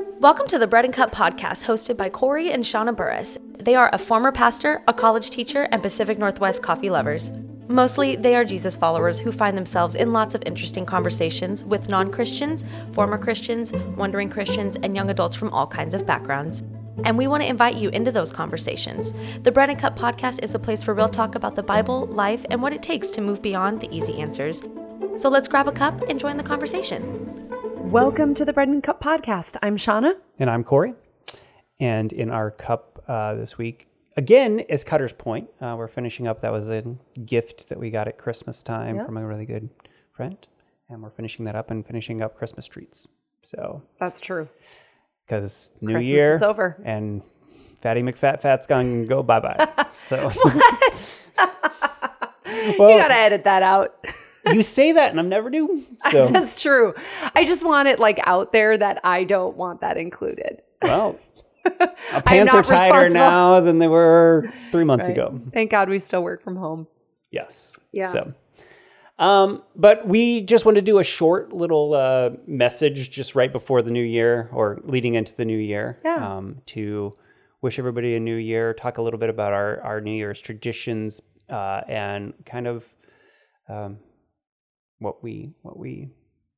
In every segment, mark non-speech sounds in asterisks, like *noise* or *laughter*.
Welcome to the Bread and Cup podcast hosted by Corey and Shauna Burris. They are a former pastor, a college teacher, and Pacific Northwest coffee lovers. Mostly, they are Jesus followers who find themselves in lots of interesting conversations with non Christians, former Christians, wondering Christians, and young adults from all kinds of backgrounds. And we want to invite you into those conversations. The Bread and Cup podcast is a place for real talk about the Bible, life, and what it takes to move beyond the easy answers. So let's grab a cup and join the conversation. Welcome to the Bread and Cup podcast. I'm Shauna. And I'm Corey. And in our cup uh, this week, again, is Cutter's Point. Uh, we're finishing up. That was a gift that we got at Christmas time Yep. from a really good friend. And we're finishing that up and finishing up Christmas treats. So, That's true. because New Christmas Year is over. and Fatty McFat Fat's gonna go bye bye. *laughs* So, *laughs* you well, gotta edit that out. You say that, and I'm never do. So, *laughs* That's true. I just want it like out there that I don't want that included. well, *laughs* our pants are tighter now than they were three months Right? ago. Thank God we still work from home. Yes. Yeah. So, um, but we just want to do a short little uh, message just right before the new year or leading into the new year. Yeah. Um, to wish everybody a new year. Talk a little bit about our our New Year's traditions uh, and kind of um, what we what we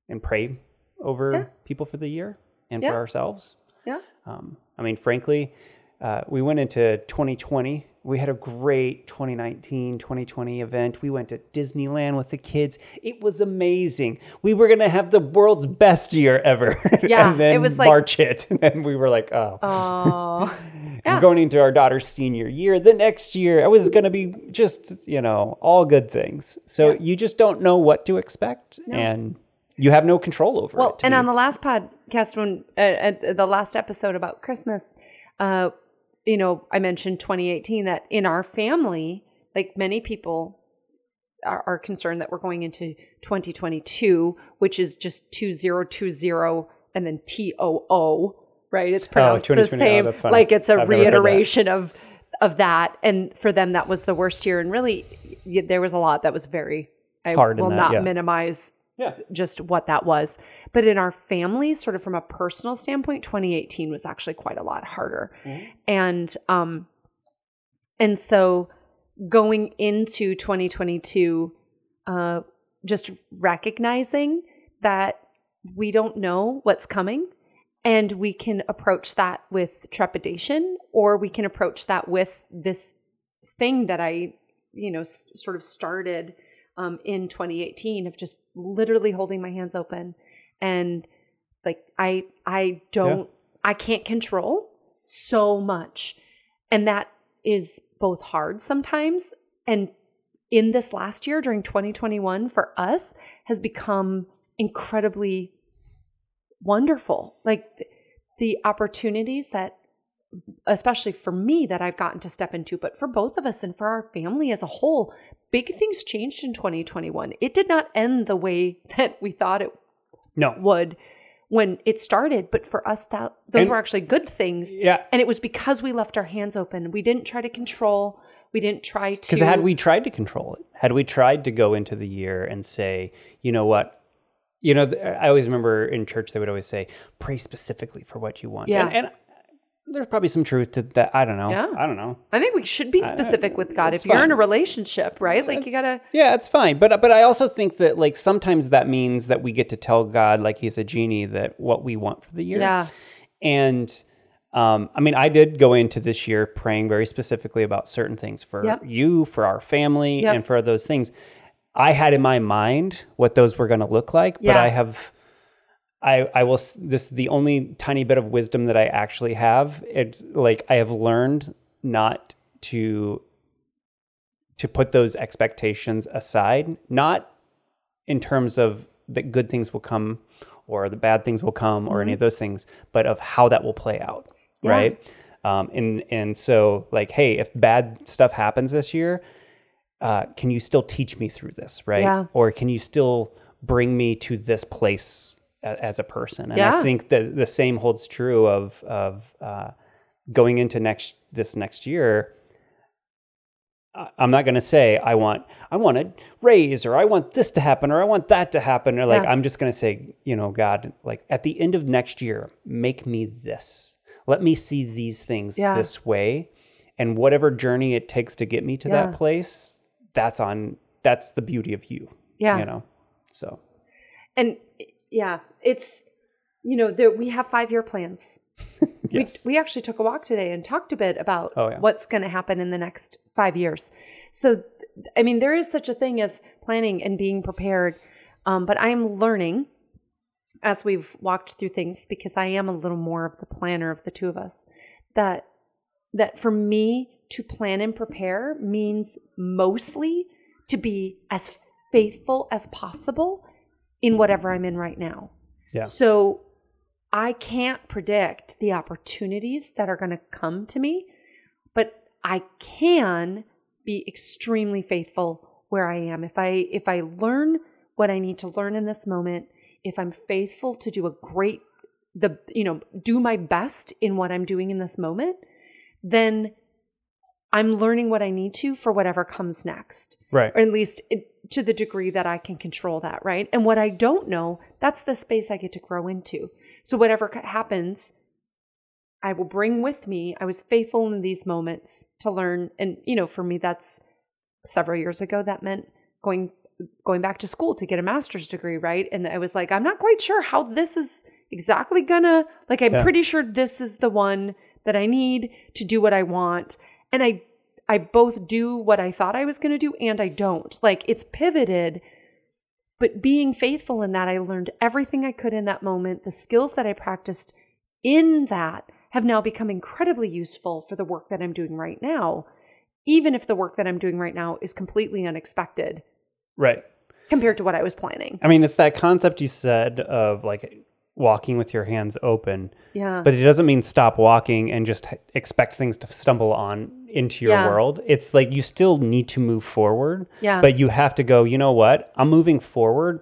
and pray over Yeah. people for the year and Yeah. for ourselves. Yeah. Um, I mean, frankly, uh, we went into 2020. We had a great 2019, 2020 event. We went to Disneyland with the kids. It was amazing. We were going to have the world's best year ever. *laughs* Yeah, and then it was like- March hit. *laughs* And then we were like, oh. Oh, *laughs* We're going into our daughter's senior year. The next year, it was going to be just, you know, all good things. So you just don't know what to expect. And you have no control over well, it. and me. on the last podcast, when uh, uh, the last episode about Christmas, uh, you know, I mentioned 2018 that in our family, like many people are, are concerned that we're going into 2022, which is just 2020 and then T O O, right? It's oh, pronounced the 2020, oh, same. that's like it's a I've never heard that. reiteration of of that. And for them, that was the worst year. And really, there was a lot that was very. I Hard will that, not yeah. minimize yeah. just what that was. But in our family, sort of from a personal standpoint, 2018 was actually quite a lot harder. And um and so going into 2022 uh just recognizing that we don't know what's coming and we can approach that with trepidation or we can approach that with this thing that I you know s- sort of started um, in 2018 of just literally holding my hands open and like I I don't I can't control so much. And that is both hard sometimes and in this last year during 2021 for us has become incredibly wonderful. Like the opportunities that especially for me that I've gotten to step into, but for both of us and for our family as a whole, big things changed in 2021. It did not end the way *laughs* that we thought it No. would when it started, but for us that those And- were actually good things. Yeah. And it was because we left our hands open. We didn't try to control, we didn't try to Because had we tried to control it, had we tried to go into the year and say, you know what, you know, I always remember in church they would always say, pray specifically for what you want. Yeah. And, and there's probably some truth to that. I don't know. Yeah. I don't know. I think we should be specific with God. If you're in a relationship, right? Like you gotta Yeah, it's fine. But but I also think that like sometimes that means that we get to tell God like he's a genie that what we want for the year. Yeah. And um, I mean, I did go into this year praying very specifically about certain things for Yep. you, for our family, Yep. and for those things. I had in my mind what those were going to look like, but I have, I, I will, this is the only tiny bit of wisdom that I actually have. It's like I have learned not to, to put those expectations aside, not in terms of that good things will come or the bad things will come or any of those things, but of how that will play out. Mm-hmm. Yeah. Right. Um, and, and so like, Hey, if bad stuff happens this year, uh, can you still teach me through this? Right. Yeah. Or can you still bring me to this place as a person? And Yeah. I think that the same holds true of, of, uh, going into next, this next year, I'm not going to say I want I want a raise or I want this to happen or I want that to happen or like Yeah. I'm just going to say, you know, God, like at the end of next year, make me this. Let me see these things Yeah. this way and whatever journey it takes to get me to Yeah. that place, that's on that's the beauty of you. Yeah. You know. So, And yeah, it's you know, there we have five year plans. *laughs* yes. We, we actually took a walk today and talked a bit about Oh, yeah. what's going to happen in the next five years. So, I mean, there is such a thing as planning and being prepared. Um, but I'm learning as we've walked through things because I am a little more of the planner of the two of us that that for me to plan and prepare means mostly to be as faithful as possible in whatever I'm in right now. Yeah. So I can't predict the opportunities that are going to come to me, but I can be extremely faithful where I am. If I if I learn what I need to learn in this moment, if I'm faithful to do a great the you know, do my best in what I'm doing in this moment, then I'm learning what I need to for whatever comes next right. or at least it, to the degree that I can control that, right? And what I don't know, that's the space I get to grow into. So whatever happens, I will bring with me. I was faithful in these moments to learn, and you know, for me, that's several years ago. That meant going going back to school to get a master's degree, right? And I was like, I'm not quite sure how this is exactly gonna. Like, I'm Yeah. pretty sure this is the one that I need to do what I want, and I I both do what I thought I was going to do and I don't. Like it's pivoted, but being faithful in that, I learned everything I could in that moment. The skills that I practiced in that have now become incredibly useful for the work that I'm doing right now, even if the work that I'm doing right now is completely unexpected Right. compared to what I was planning. I mean, it's that concept you said of like walking with your hands open. Yeah. But it doesn't mean stop walking and just expect things to stumble on into your Yeah. world. It's like you still need to move forward. Yeah. But you have to go, you know what? I'm moving forward,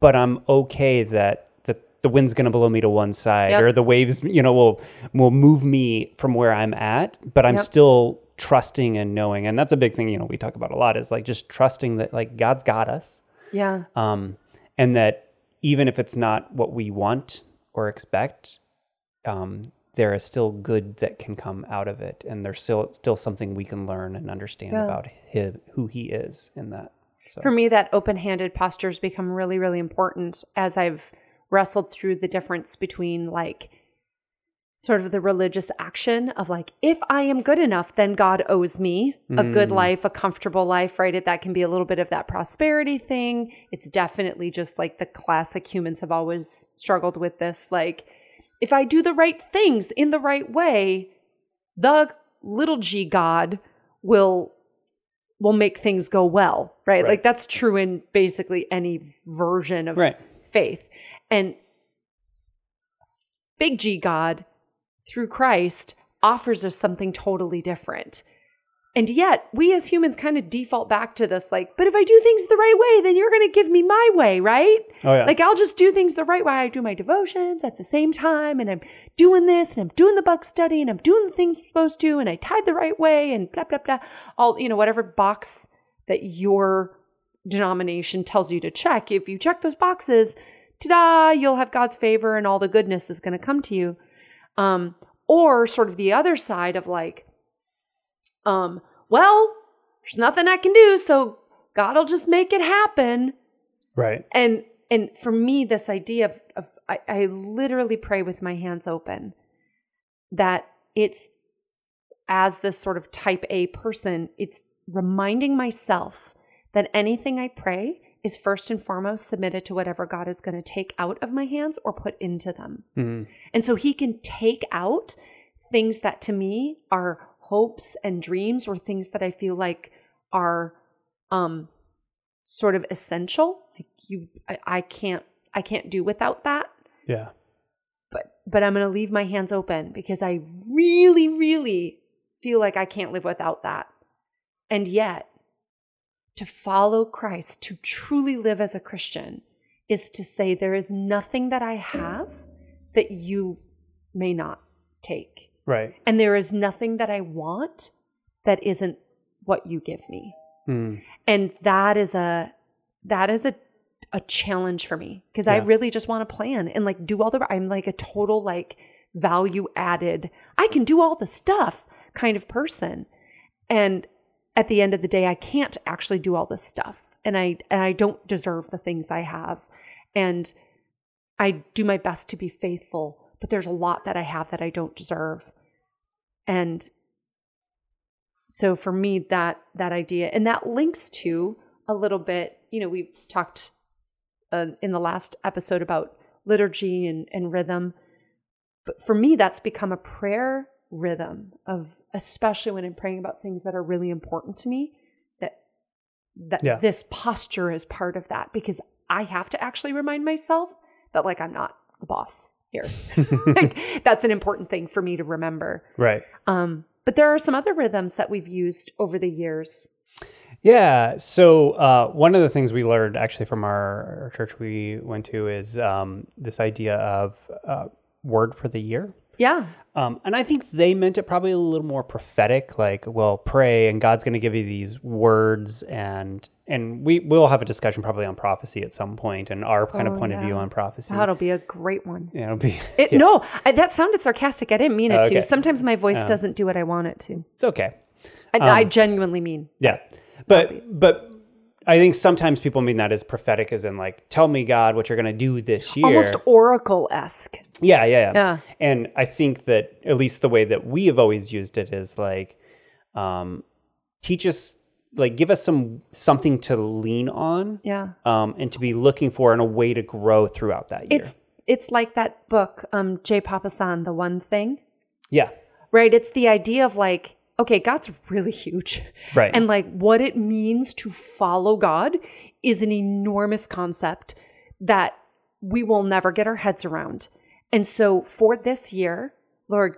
but I'm okay that the, the wind's going to blow me to one side Yep. or the waves, you know, will will move me from where I'm at, but I'm Yep. still trusting and knowing. And that's a big thing, you know, we talk about a lot is like just trusting that like God's got us yeah. um, and that even if it's not what we want or expect, um, there is still good that can come out of it, and there's still still something we can learn and understand Yeah. about his, who he is in that. So For me, that open handed posture has become really, really important as I've wrestled through the difference between like sort of the religious action of like, if I am good enough, then God owes me a good mm. life, a comfortable life, right? It, that can be a little bit of that prosperity thing. It's definitely just like the classic humans have always struggled with this. Like, if I do the right things in the right way, the little g God will will make things go well, right? Right. Like that's true in basically any version of Right. faith. And big G God through Christ offers us something totally different. And yet, we as humans kind of default back to this like, but if I do things the right way, then you're going to give me my way, right? Oh, yeah. Like, I'll just do things the right way. I do my devotions at the same time, and I'm doing this, and I'm doing the book study, and I'm doing the things I'm supposed to, and I tied the right way, and blah, blah, blah. All, you know, whatever box that your denomination tells you to check. If you check those boxes, ta-da, you'll have God's favor and all the goodness is going to come to you. Um, or sort of the other side of like, um, well, there's nothing I can do, so God'll just make it happen. right. And and for me, this idea of, of I, I literally pray with my hands open that it's as this sort of type A person, it's reminding myself that anything I pray is first and foremost submitted to whatever God is going to take out of my hands or put into them. Mhm. And so he can take out things that to me are hopes and dreams or things that I feel like are um sort of essential. Like you I, I can't I can't do without that. Yeah. But but I'm gonna leave my hands open because I really, really feel like I can't live without that. And yet to follow Christ, to truly live as a Christian, is to say there is nothing that I have that you may not take. Right. And there is nothing that I want that isn't what you give me. Mm. And that is a that is a a challenge for me because I really just want to plan and like do all the I'm like a total like value added. I can do all the stuff kind of person. And at the end of the day I can't actually do all the stuff and I and I don't deserve the things I have. And I do my best to be faithful, but there's a lot that I have that I don't deserve. And so for me that that idea and that links to a little bit you know we've talked uh, in the last episode about liturgy and, and rhythm but for me that's become a prayer rhythm of especially when i'm praying about things that are really important to me that that Yeah. this posture is part of that because i have to actually remind myself that like i'm not the boss here *laughs* like that's an important thing for me to remember Right. um, but there are some other rhythms that we've used over the years. Yeah. So uh, one of the things we learned actually from our, our church we went to is um, this idea of uh, word for the year. Yeah. Um, and I think they meant it probably a little more prophetic, like, well, pray and God's going to give you these words, and and we will have a discussion probably on prophecy at some point, and our kind Oh, of point of view on prophecy. That'll be a great one. yeah, it'll be. *laughs* It, No, I, that sounded sarcastic. I didn't mean it okay. to. Sometimes my voice doesn't do what I want it to. It's okay. I, I genuinely mean. Yeah, but but I think sometimes people mean that as prophetic, as in like, tell me God what you're going to do this year. Almost oracle esque. Yeah, yeah, yeah, Yeah. And I think that at least the way that we have always used it is like, um, teach us, like, give us some something to lean on, Yeah. um, and to be looking for and a way to grow throughout that year. It's it's like that book, um, Jay Papasan, The One Thing, yeah, right? It's the idea of like, okay, God's really huge. Right. And like what it means to follow God is an enormous concept that we will never get our heads around. And so for this year, Lord,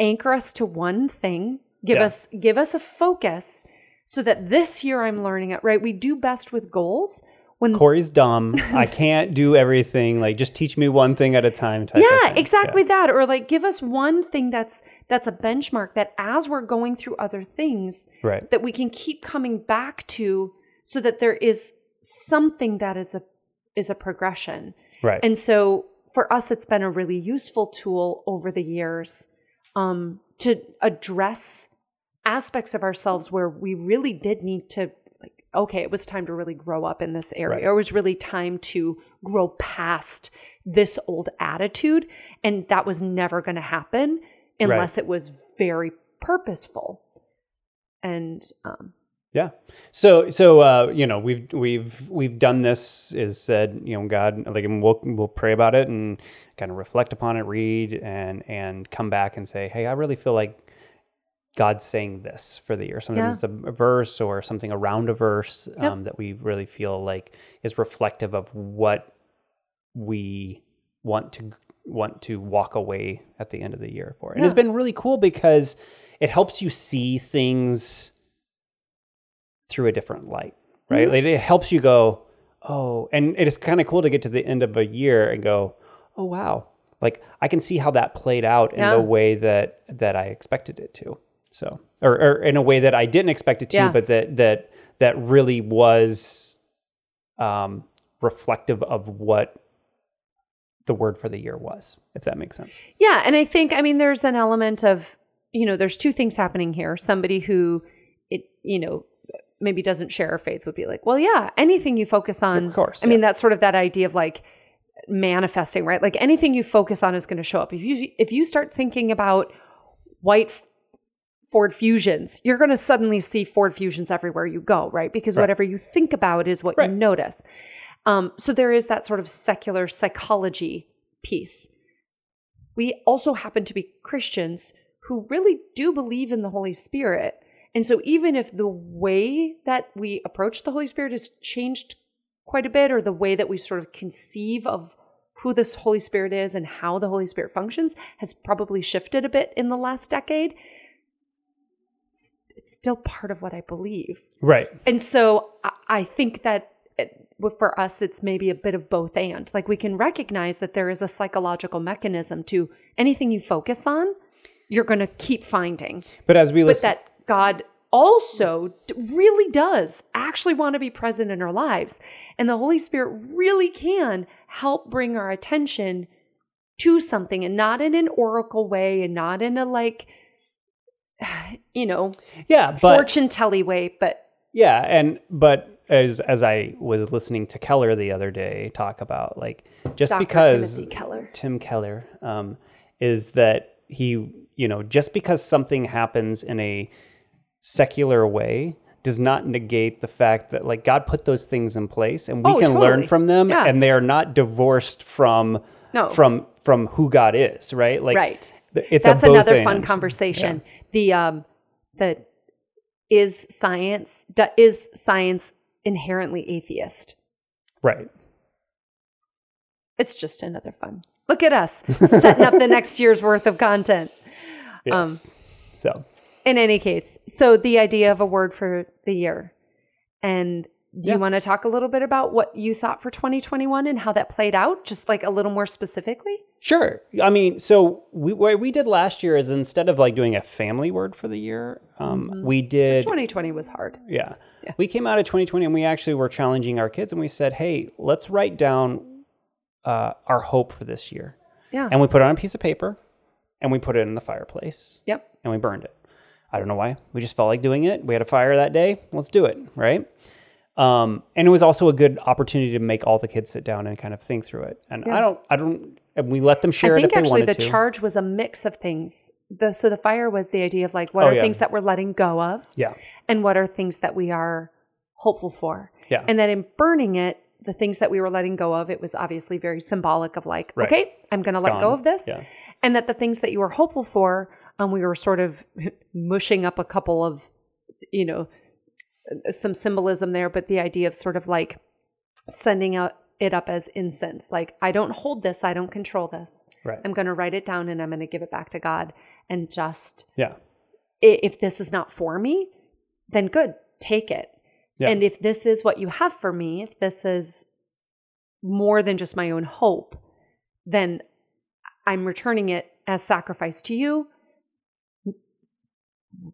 anchor us to one thing, give Yeah. us give us a focus so that this year I'm learning it, right? We do best with goals when Corey's dumb. *laughs* I can't do everything. Like, just teach me one thing at a time. Yeah exactly that or like give us one thing that's that's a benchmark that as we're going through other things Right. that we can keep coming back to so that there is something that is a is a progression Right. and so for us it's been a really useful tool over the years um, to address aspects of ourselves where we really did need to like okay it was time to really grow up in this area. Right. or it was really time to grow past this old attitude and that was never going to happen unless it was very purposeful. And um, Yeah. So so uh, you know we've we've we've done this is said you know God like and we'll we'll pray about it and kind of reflect upon it, read and and come back and say, hey, I really feel like God's saying this for the year. Sometimes it's a, verse or something around a verse um, that we really feel like is reflective of what we want to want to walk away at the end of the year for. And it's been really cool because it helps you see things through a different light, right? Like it helps you go, oh, and it is kind of cool to get to the end of a year and go, oh wow, like I can see how that played out in Yeah. the way that that I expected it to. So, or, or in a way that I didn't expect it to, Yeah. but that that that really was um, reflective of what the word for the year was, if that makes sense. Yeah, and I think I mean there's an element of you know there's two things happening here. Somebody who it you know maybe doesn't share our faith would be like, well, yeah, anything you focus on. Of course, I mean that's sort of that idea of like manifesting, right? Like anything you focus on is going to show up. If you if you start thinking about white Ford Fusions, you're going to suddenly see Ford Fusions everywhere you go, right? Because whatever you think about is what Right. you notice. Um, so there is that sort of secular psychology piece. We also happen to be Christians who really do believe in the Holy Spirit. And so even if the way that we approach the Holy Spirit has changed quite a bit, or the way that we sort of conceive of who this Holy Spirit is and how the Holy Spirit functions has probably shifted a bit in the last decade, it's still part of what I believe. Right. And so I, think that it, for us, it's maybe a bit of both and. Like we can recognize that there is a psychological mechanism to anything you focus on, you're going to keep finding. But as we But listen, that God also really does actually want to be present in our lives. And the Holy Spirit really can help bring our attention to something and not in an oracle way and not in a like, *sighs* you know, Yeah, but fortune telly way, but Yeah, and but as as I was listening to Keller the other day talk about like just Dr. because Timothy Keller. Tim Keller um, is that he you know just because something happens in a secular way does not negate the fact that like God put those things in place and we Oh, can learn from them Yeah. and they are not divorced from No. from from who God is, right? Like Right. th- it's that's a both another fun and. conversation. The um the is science do, is science inherently atheist? Right. It's just another fun. Look at us setting up the *laughs* next year's worth of content. Yes. so In any case, so the idea of a word for the year. And do Yeah. you want to talk a little bit about what you thought for 2021 and how that played out, just like a little more specifically? Sure. I mean, so we what we did last year is instead of like doing a family word for the year, um, we did 2020 was hard. yeah. We came out of 2020 and we actually were challenging our kids and we said, "Hey, let's write down uh, our hope for this year." Yeah. And we put it on a piece of paper and we put it in the fireplace Yep. and we burned it. I don't know why. We just felt like doing it. We had a fire that day. Let's do it, right? Um, and it was also a good opportunity to make all the kids sit down and kind of think through it. And I don't, I don't, and we let them share I it think if they actually wanted the to. charge was a mix of things. The, so the fire was the idea of like, what Oh, are yeah. things that we're letting go of? yeah. And what are things that we are hopeful for? Yeah. And then in burning it, the things that we were letting go of, it was obviously very symbolic of like, Right. okay, I'm going to let go of this. Yeah. And that the things that you were hopeful for, um, we were sort of *laughs* mushing up a couple of, you know, some symbolism there, but the idea of sort of like sending out it up as incense. Like, I don't hold this, I don't control this. Right. I'm going to write it down and I'm going to give it back to God. And just, Yeah. if this is not for me, then good, take it. Yeah. And if this is what you have for me, if this is more than just my own hope, then I'm returning it as sacrifice to you.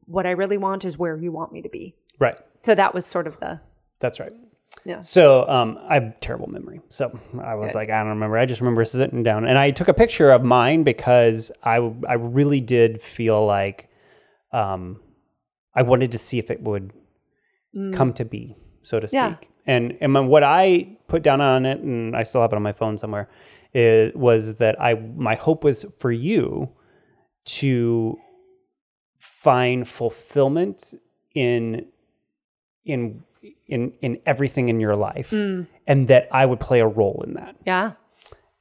What I really want is where you want me to be. Right. So that was sort of the That's right. Yeah. So um, I have terrible memory. So I was Yes. like, I don't remember. I just remember sitting down and I took a picture of mine because I I really did feel like um, I wanted to see if it would come to be, so to speak. Yeah. And and what I put down on it, and I still have it on my phone somewhere, is, was that I my hope was for you to find fulfillment in in in in everything in your life mm. and that I would play a role in that. yeah.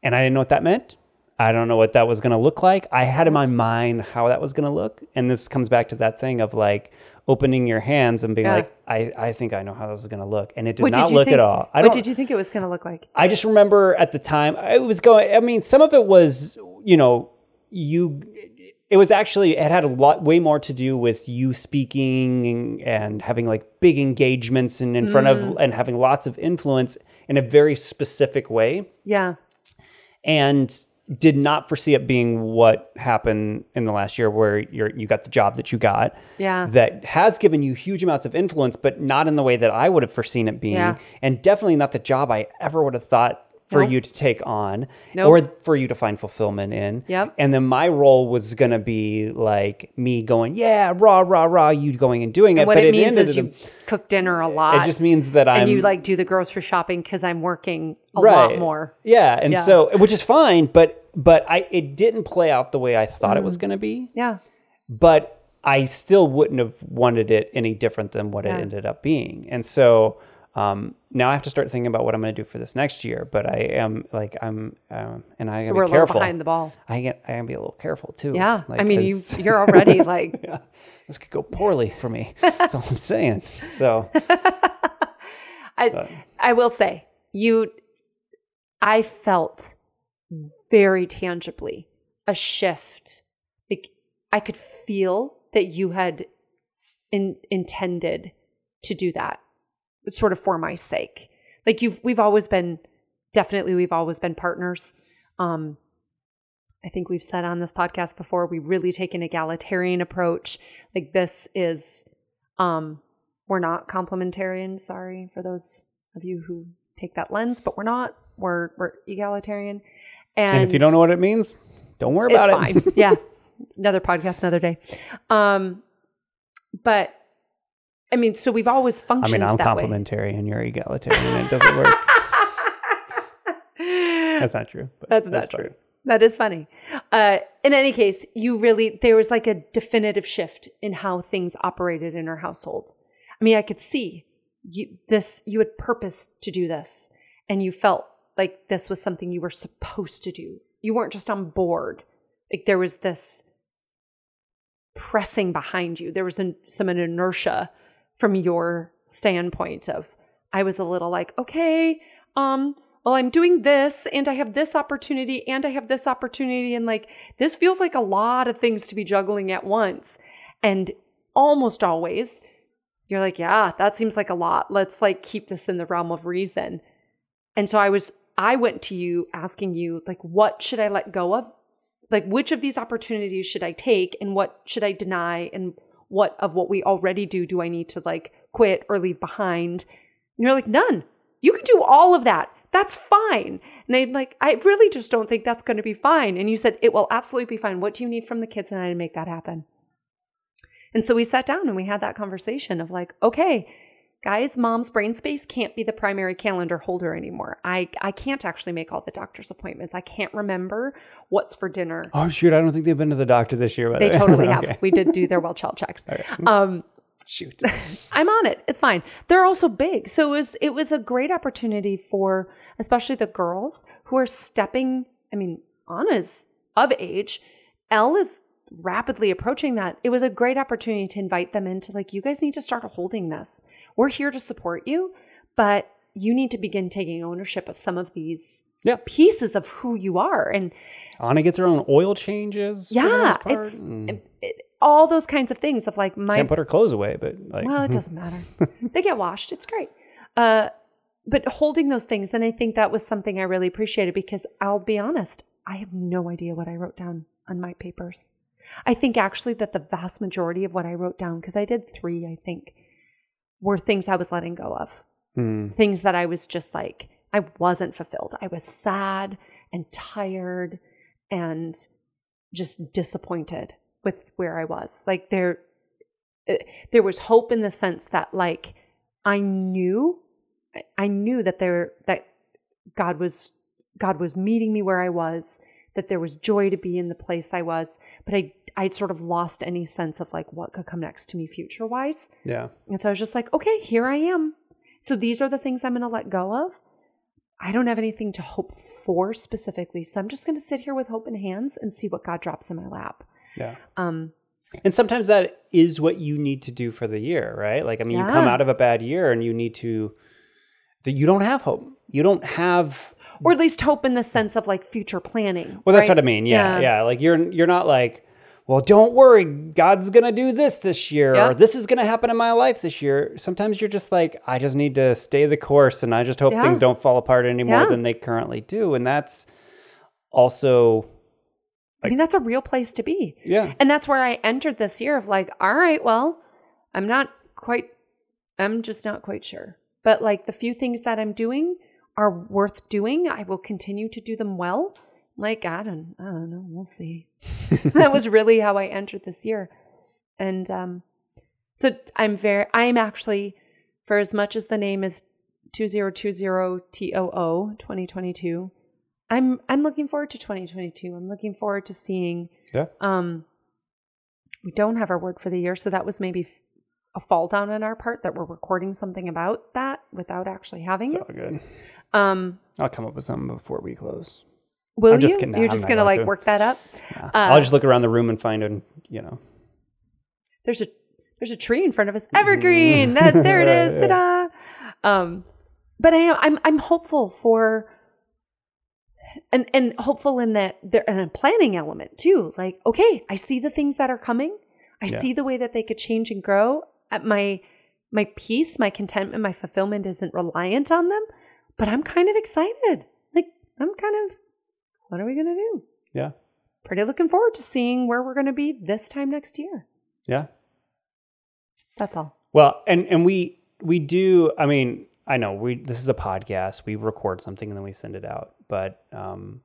And I didn't know what that meant. I don't know what that was going to look like. I had in my mind how that was going to look. And this comes back to that thing of like opening your hands and being Yeah. like, I, I think I know how this is going to look. And it did What not did look think, at all. I what did you think it was going to look like? I just remember at the time it was going. I mean, some of it was, you know, you. It was actually it had a lot way more to do with you speaking and, having like big engagements and in front of mm. and having lots of influence in a very specific way, Yeah. and did not foresee it being what happened in the last year, where you're you got the job that you got, Yeah. that has given you huge amounts of influence, but not in the way that I would have foreseen it being, Yeah. and definitely not the job I ever would have thought for Nope. you to take on Nope. or for you to find fulfillment in. Yep. And then my role was going to be like me going, yeah, rah, rah, rah, you going and doing it. What but it means is you cook dinner a lot. it just means that I'm and you like do the grocery shopping because I'm working a right. lot more. Yeah. And Yeah. so, which is fine, but, but I, it didn't play out the way I thought it was Mm. going to be. Yeah. but I still wouldn't have wanted it any different than what Yeah. it ended up being. And so um, now I have to start thinking about what I'm going to do for this next year. But I am like I'm, um, and I So gotta be little careful. behind the ball. I get, I gotta be a little careful too. Yeah. Like, I mean, you you're already *laughs* like this could go poorly for me. *laughs* That's all I'm saying. So *laughs* I I will say you I felt very tangibly a shift. Like I could feel that you had in, intended to do that sort of for my sake. Like you've we've always been definitely we've always been partners. Um I think we've said on this podcast before we really take an egalitarian approach. Like this is Um, we're not complementarian. Sorry for those of you who take that lens, but we're not. We're we're egalitarian. And, And if you don't know what it means, don't worry about it. fine. yeah. Another podcast, another day. Um, but I mean, so we've always functioned. I functioned mean, I'm that complementary and you're egalitarian. It doesn't work. *laughs* That's not true. but That's not funny. true. That is funny. Uh, in any case, you really, there was like a definitive shift in how things operated in our household. I mean, I could see you, this, you had purpose to do this and you felt like this was something you were supposed to do. You weren't just on board. Like there was this pressing behind you. There was an, some inertia from your standpoint of, I was a little like, okay, um, well, I'm doing this and I have this opportunity and I have this opportunity. And like, this feels like a lot of things to be juggling at once. And almost always, you're like, yeah, that seems like a lot. Let's like keep this in the realm of reason. And so I was, I went to you asking you, like, what should I let go of? Like, which of these opportunities should I take and what should I deny? And what of what we already do do I need to like quit or leave behind? And you're like, none. You can do all of that. That's fine. And I'm like, I really just don't think that's going to be fine. And you said, it will absolutely be fine. What do you need from the kids and I to make that happen? And so we sat down and we had that conversation of like, okay, guys, mom's brain space can't be the primary calendar holder anymore. I, I can't actually make all the doctor's appointments. I can't remember what's for dinner. Oh shoot! I don't think they've been to the doctor this year. by the They way. totally *laughs* have. We did do their well child checks. *laughs* Um, Shoot. *laughs* I'm on it. It's fine. They're also big. So it was it was a great opportunity for especially the girls who are stepping, I mean, Anna's of age. Elle is rapidly approaching that. It was a great opportunity to invite them into like, you guys need to start holding this. We're here to support you, but you need to begin taking ownership of some of these Yeah. pieces of who you are. And Anna gets her own oil changes. yeah, it's it- it- all those kinds of things of like my can't put her clothes away, but like well, it *laughs* doesn't matter. they get washed. It's great. Uh, but holding those things, and I think that was something I really appreciated because I'll be honest, I have no idea what I wrote down on my papers. I think actually that the vast majority of what I wrote down, because I did three, I think, were things I was letting go of. Hmm. Things that I was just like, I wasn't fulfilled. I was sad and tired and just disappointed with where I was. Like there, it- there was hope in the sense that like I knew, I knew that there that God was God was meeting me where I was, that there was joy to be in the place I was, but I I'd sort of lost any sense of like what could come next to me future wise. yeah, And so I was just like, okay, here I am. So these are the things I'm going to let go of. I don't have anything to hope for specifically. So I'm just going to sit here with hope in hands and see what God drops in my lap. yeah. Um, And sometimes that is what you need to do for the year, right? Like, I mean, you come out of a bad year and you need to, you don't have hope. You don't have, or at least hope in the sense of like future planning. well, that's right? what I mean. Yeah, yeah. Like you're, you're not like, well, don't worry, God's gonna do this this year, or this is gonna happen in my life this year. Sometimes you're just like, I just need to stay the course, and I just hope Yeah. things don't fall apart any more Yeah. than they currently do, and that's also, I mean, that's a real place to be. yeah, And that's where I entered this year of like, all right, well, I'm not quite, I'm just not quite sure. But like the few things that I'm doing are worth doing. I will continue to do them well. Like, I don't, I don't know. We'll see. *laughs* that was really how I entered this year. And um, so I'm very, I'm actually, for as much as the name is 2020 TOO 2022, I'm, I'm looking forward to 2022. I'm looking forward to seeing yeah. um, we don't have our word for the year, so that was maybe a fall down on our part that we're recording something about that without actually having So it. good. Um, I'll come up with something before we close. will I'm just you? kidding. You're I'm just gonna going like to. work that up. Nah. Uh, I'll just look around the room and find a, you know, There's a there's a tree in front of us, evergreen. That there it *laughs* is. Ta-da! Um, but I am I'm I'm hopeful for. And, and hopeful in that there and a planning element too. Like, okay, I see the things that are coming. I Yeah. see the way that they could change and grow. At my my peace, my contentment, my fulfillment isn't reliant on them, but I'm kind of excited. Like, I'm kind of, what are we gonna do? yeah, Pretty looking forward to seeing where we're gonna be this time next year. yeah. That's all. Well, and and we we do. I mean, I know we this is a podcast. We record something and then we send it out, but um,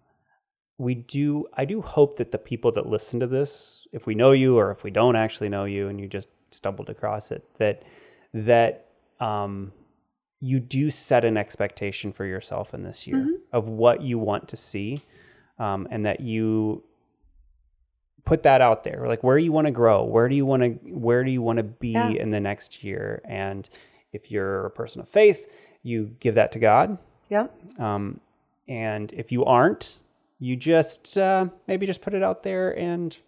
we do. I do hope that the people that listen to this, if we know you or if we don't actually know you, and you just stumbled across it, that that um, you do set an expectation for yourself in this year of what you want to see, um, and that you put that out there like where you want to grow where do you want to where do you want to be Yeah. in the next year and if you're a person of faith you give that to god Yeah. um, and if you aren't you just uh, maybe just put it out there and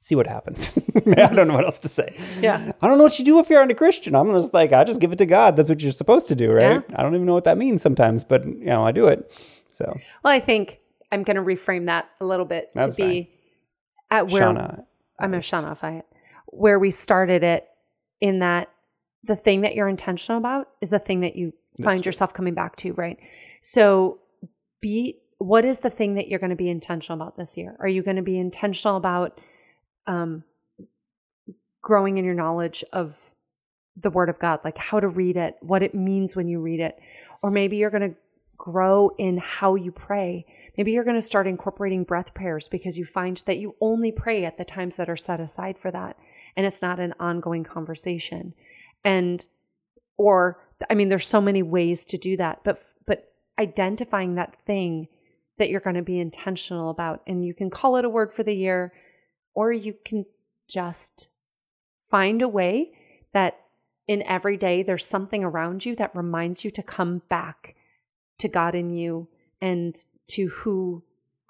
see what happens. *laughs* I don't know what else to say. Yeah. i don't know what you do if you're not a christian. I'm just like i just give it to god. That's what you're supposed to do right? I don't even know what that means sometimes but you know i do it. So. Well, I think I'm going to reframe that a little bit That's to be at where shauna I'm a Shauna Fayette, where we started it in that the thing that you're intentional about is the thing that you find yourself coming back to, right? So be what is the thing that you're going to be intentional about this year? Are you going to be intentional about um, growing in your knowledge of the Word of God, like how to read it, what it means when you read it? Or maybe you're going to grow in how you pray. Maybe you're going to start incorporating breath prayers because you find that you only pray at the times that are set aside for that. And it's not an ongoing conversation. And, or, I mean, there's so many ways to do that, but, but identifying that thing that you're going to be intentional about, and you can call it a word for the year, or you can just find a way that in every day there's something around you that reminds you to come back to God in you and to who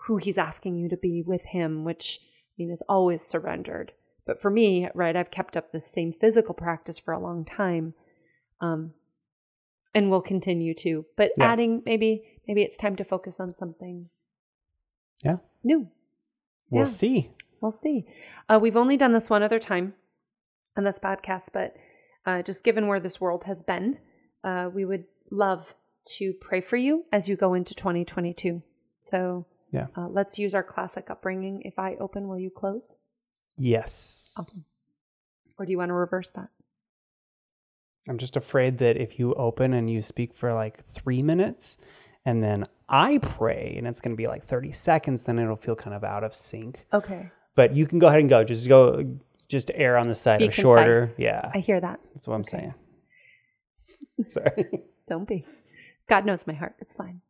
who he's asking you to be with him which I mean is always surrendered but for me right I've kept up the same physical practice for a long time um and will continue to but Yeah. adding maybe maybe it's time to focus on something Yeah. new we'll Yeah. see We'll see. Uh, we've only done this one other time on this podcast, but uh, just given where this world has been, uh, we would love to pray for you as you go into 2022. So Yeah. uh, let's use our classic upbringing. If I open, will you close? yes Or do you want to reverse that? I'm just afraid that if you open and you speak for like three minutes and then I pray and it's going to be like 30 seconds, then it'll feel kind of out of sync. Okay. But you can go ahead and go. Just go, just err on the side Be of shorter. Yeah. I hear that. That's what I'm saying. *laughs* Sorry. Don't be. God knows my heart. It's fine.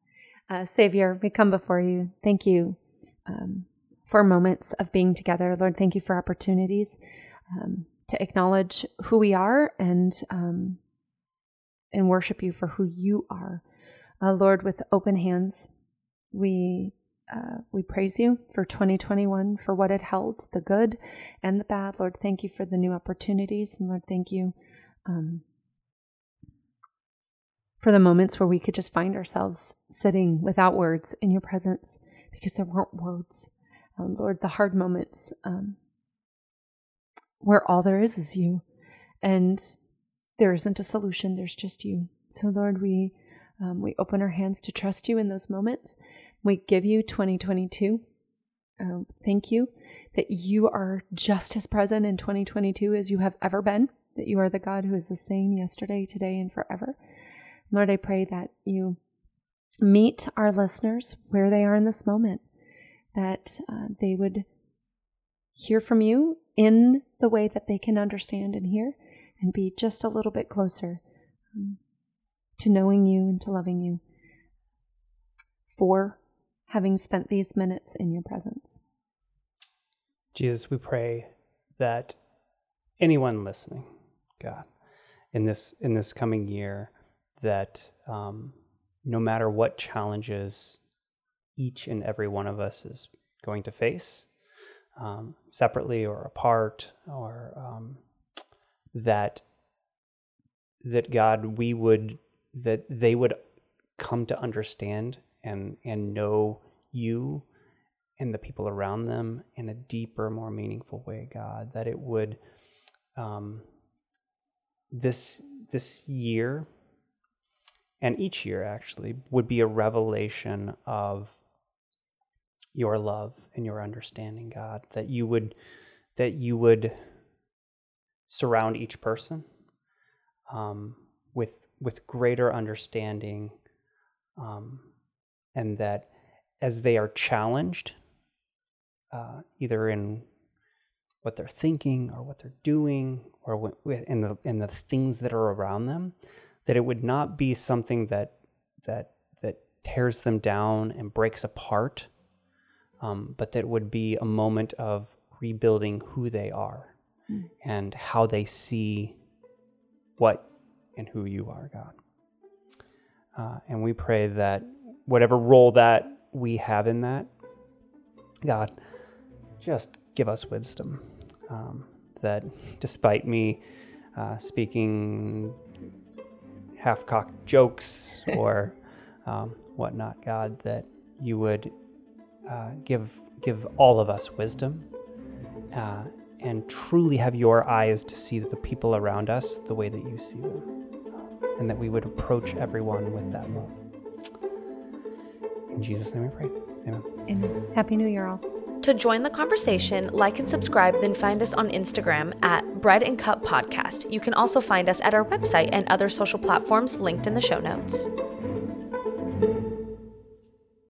Uh, Savior, we come before you. Thank you um, for moments of being together. Lord, thank you for opportunities um, to acknowledge who we are and um, and worship you for who you are. Uh, Lord, with open hands, we uh, we praise you for 2021 for what it held, the good and the bad. Lord, thank you for the new opportunities, and Lord, thank you. Um, for the moments where we could just find ourselves sitting without words in your presence because there weren't words. Um, Lord, the hard moments um, where all there is is you and there isn't a solution, there's just you. So, Lord, we, um, we open our hands to trust you in those moments. We give you 2022. Um, thank you that you are just as present in 2022 as you have ever been, that you are the God who is the same yesterday, today, and forever. Lord, I pray that you meet our listeners where they are in this moment, that uh, they would hear from you in the way that they can understand and hear, and be just a little bit closer um, to knowing you and to loving you for having spent these minutes in your presence. Jesus, we pray that anyone listening, God, in this in this coming year, that um, no matter what challenges each and every one of us is going to face, um, separately or apart, or um, that that God, we would that they would come to understand and and know you and the people around them in a deeper, more meaningful way, God. That it would um, this this year and each year actually would be a revelation of your love and your understanding, God. That you would that you would surround each person um, with with greater understanding, um, and that as they are challenged, uh, either in what they're thinking or what they're doing or what, in the in the things that are around them, that it would not be something that that that tears them down and breaks apart, um, but that would be a moment of rebuilding who they are mm. and how they see what and who you are, God. Uh, and we pray that whatever role that we have in that, God, just give us wisdom. Um, that despite me uh, speaking half cocked jokes *laughs* or um, whatnot, God, that you would uh, give, give all of us wisdom uh, and truly have your eyes to see the people around us the way that you see them. And that we would approach everyone with that love. In Jesus' name we pray. Amen. Amen. Happy New Year, all. To join the conversation, like and subscribe, then find us on Instagram at Bread and Cup Podcast. You can also find us at our website and other social platforms linked in the show notes.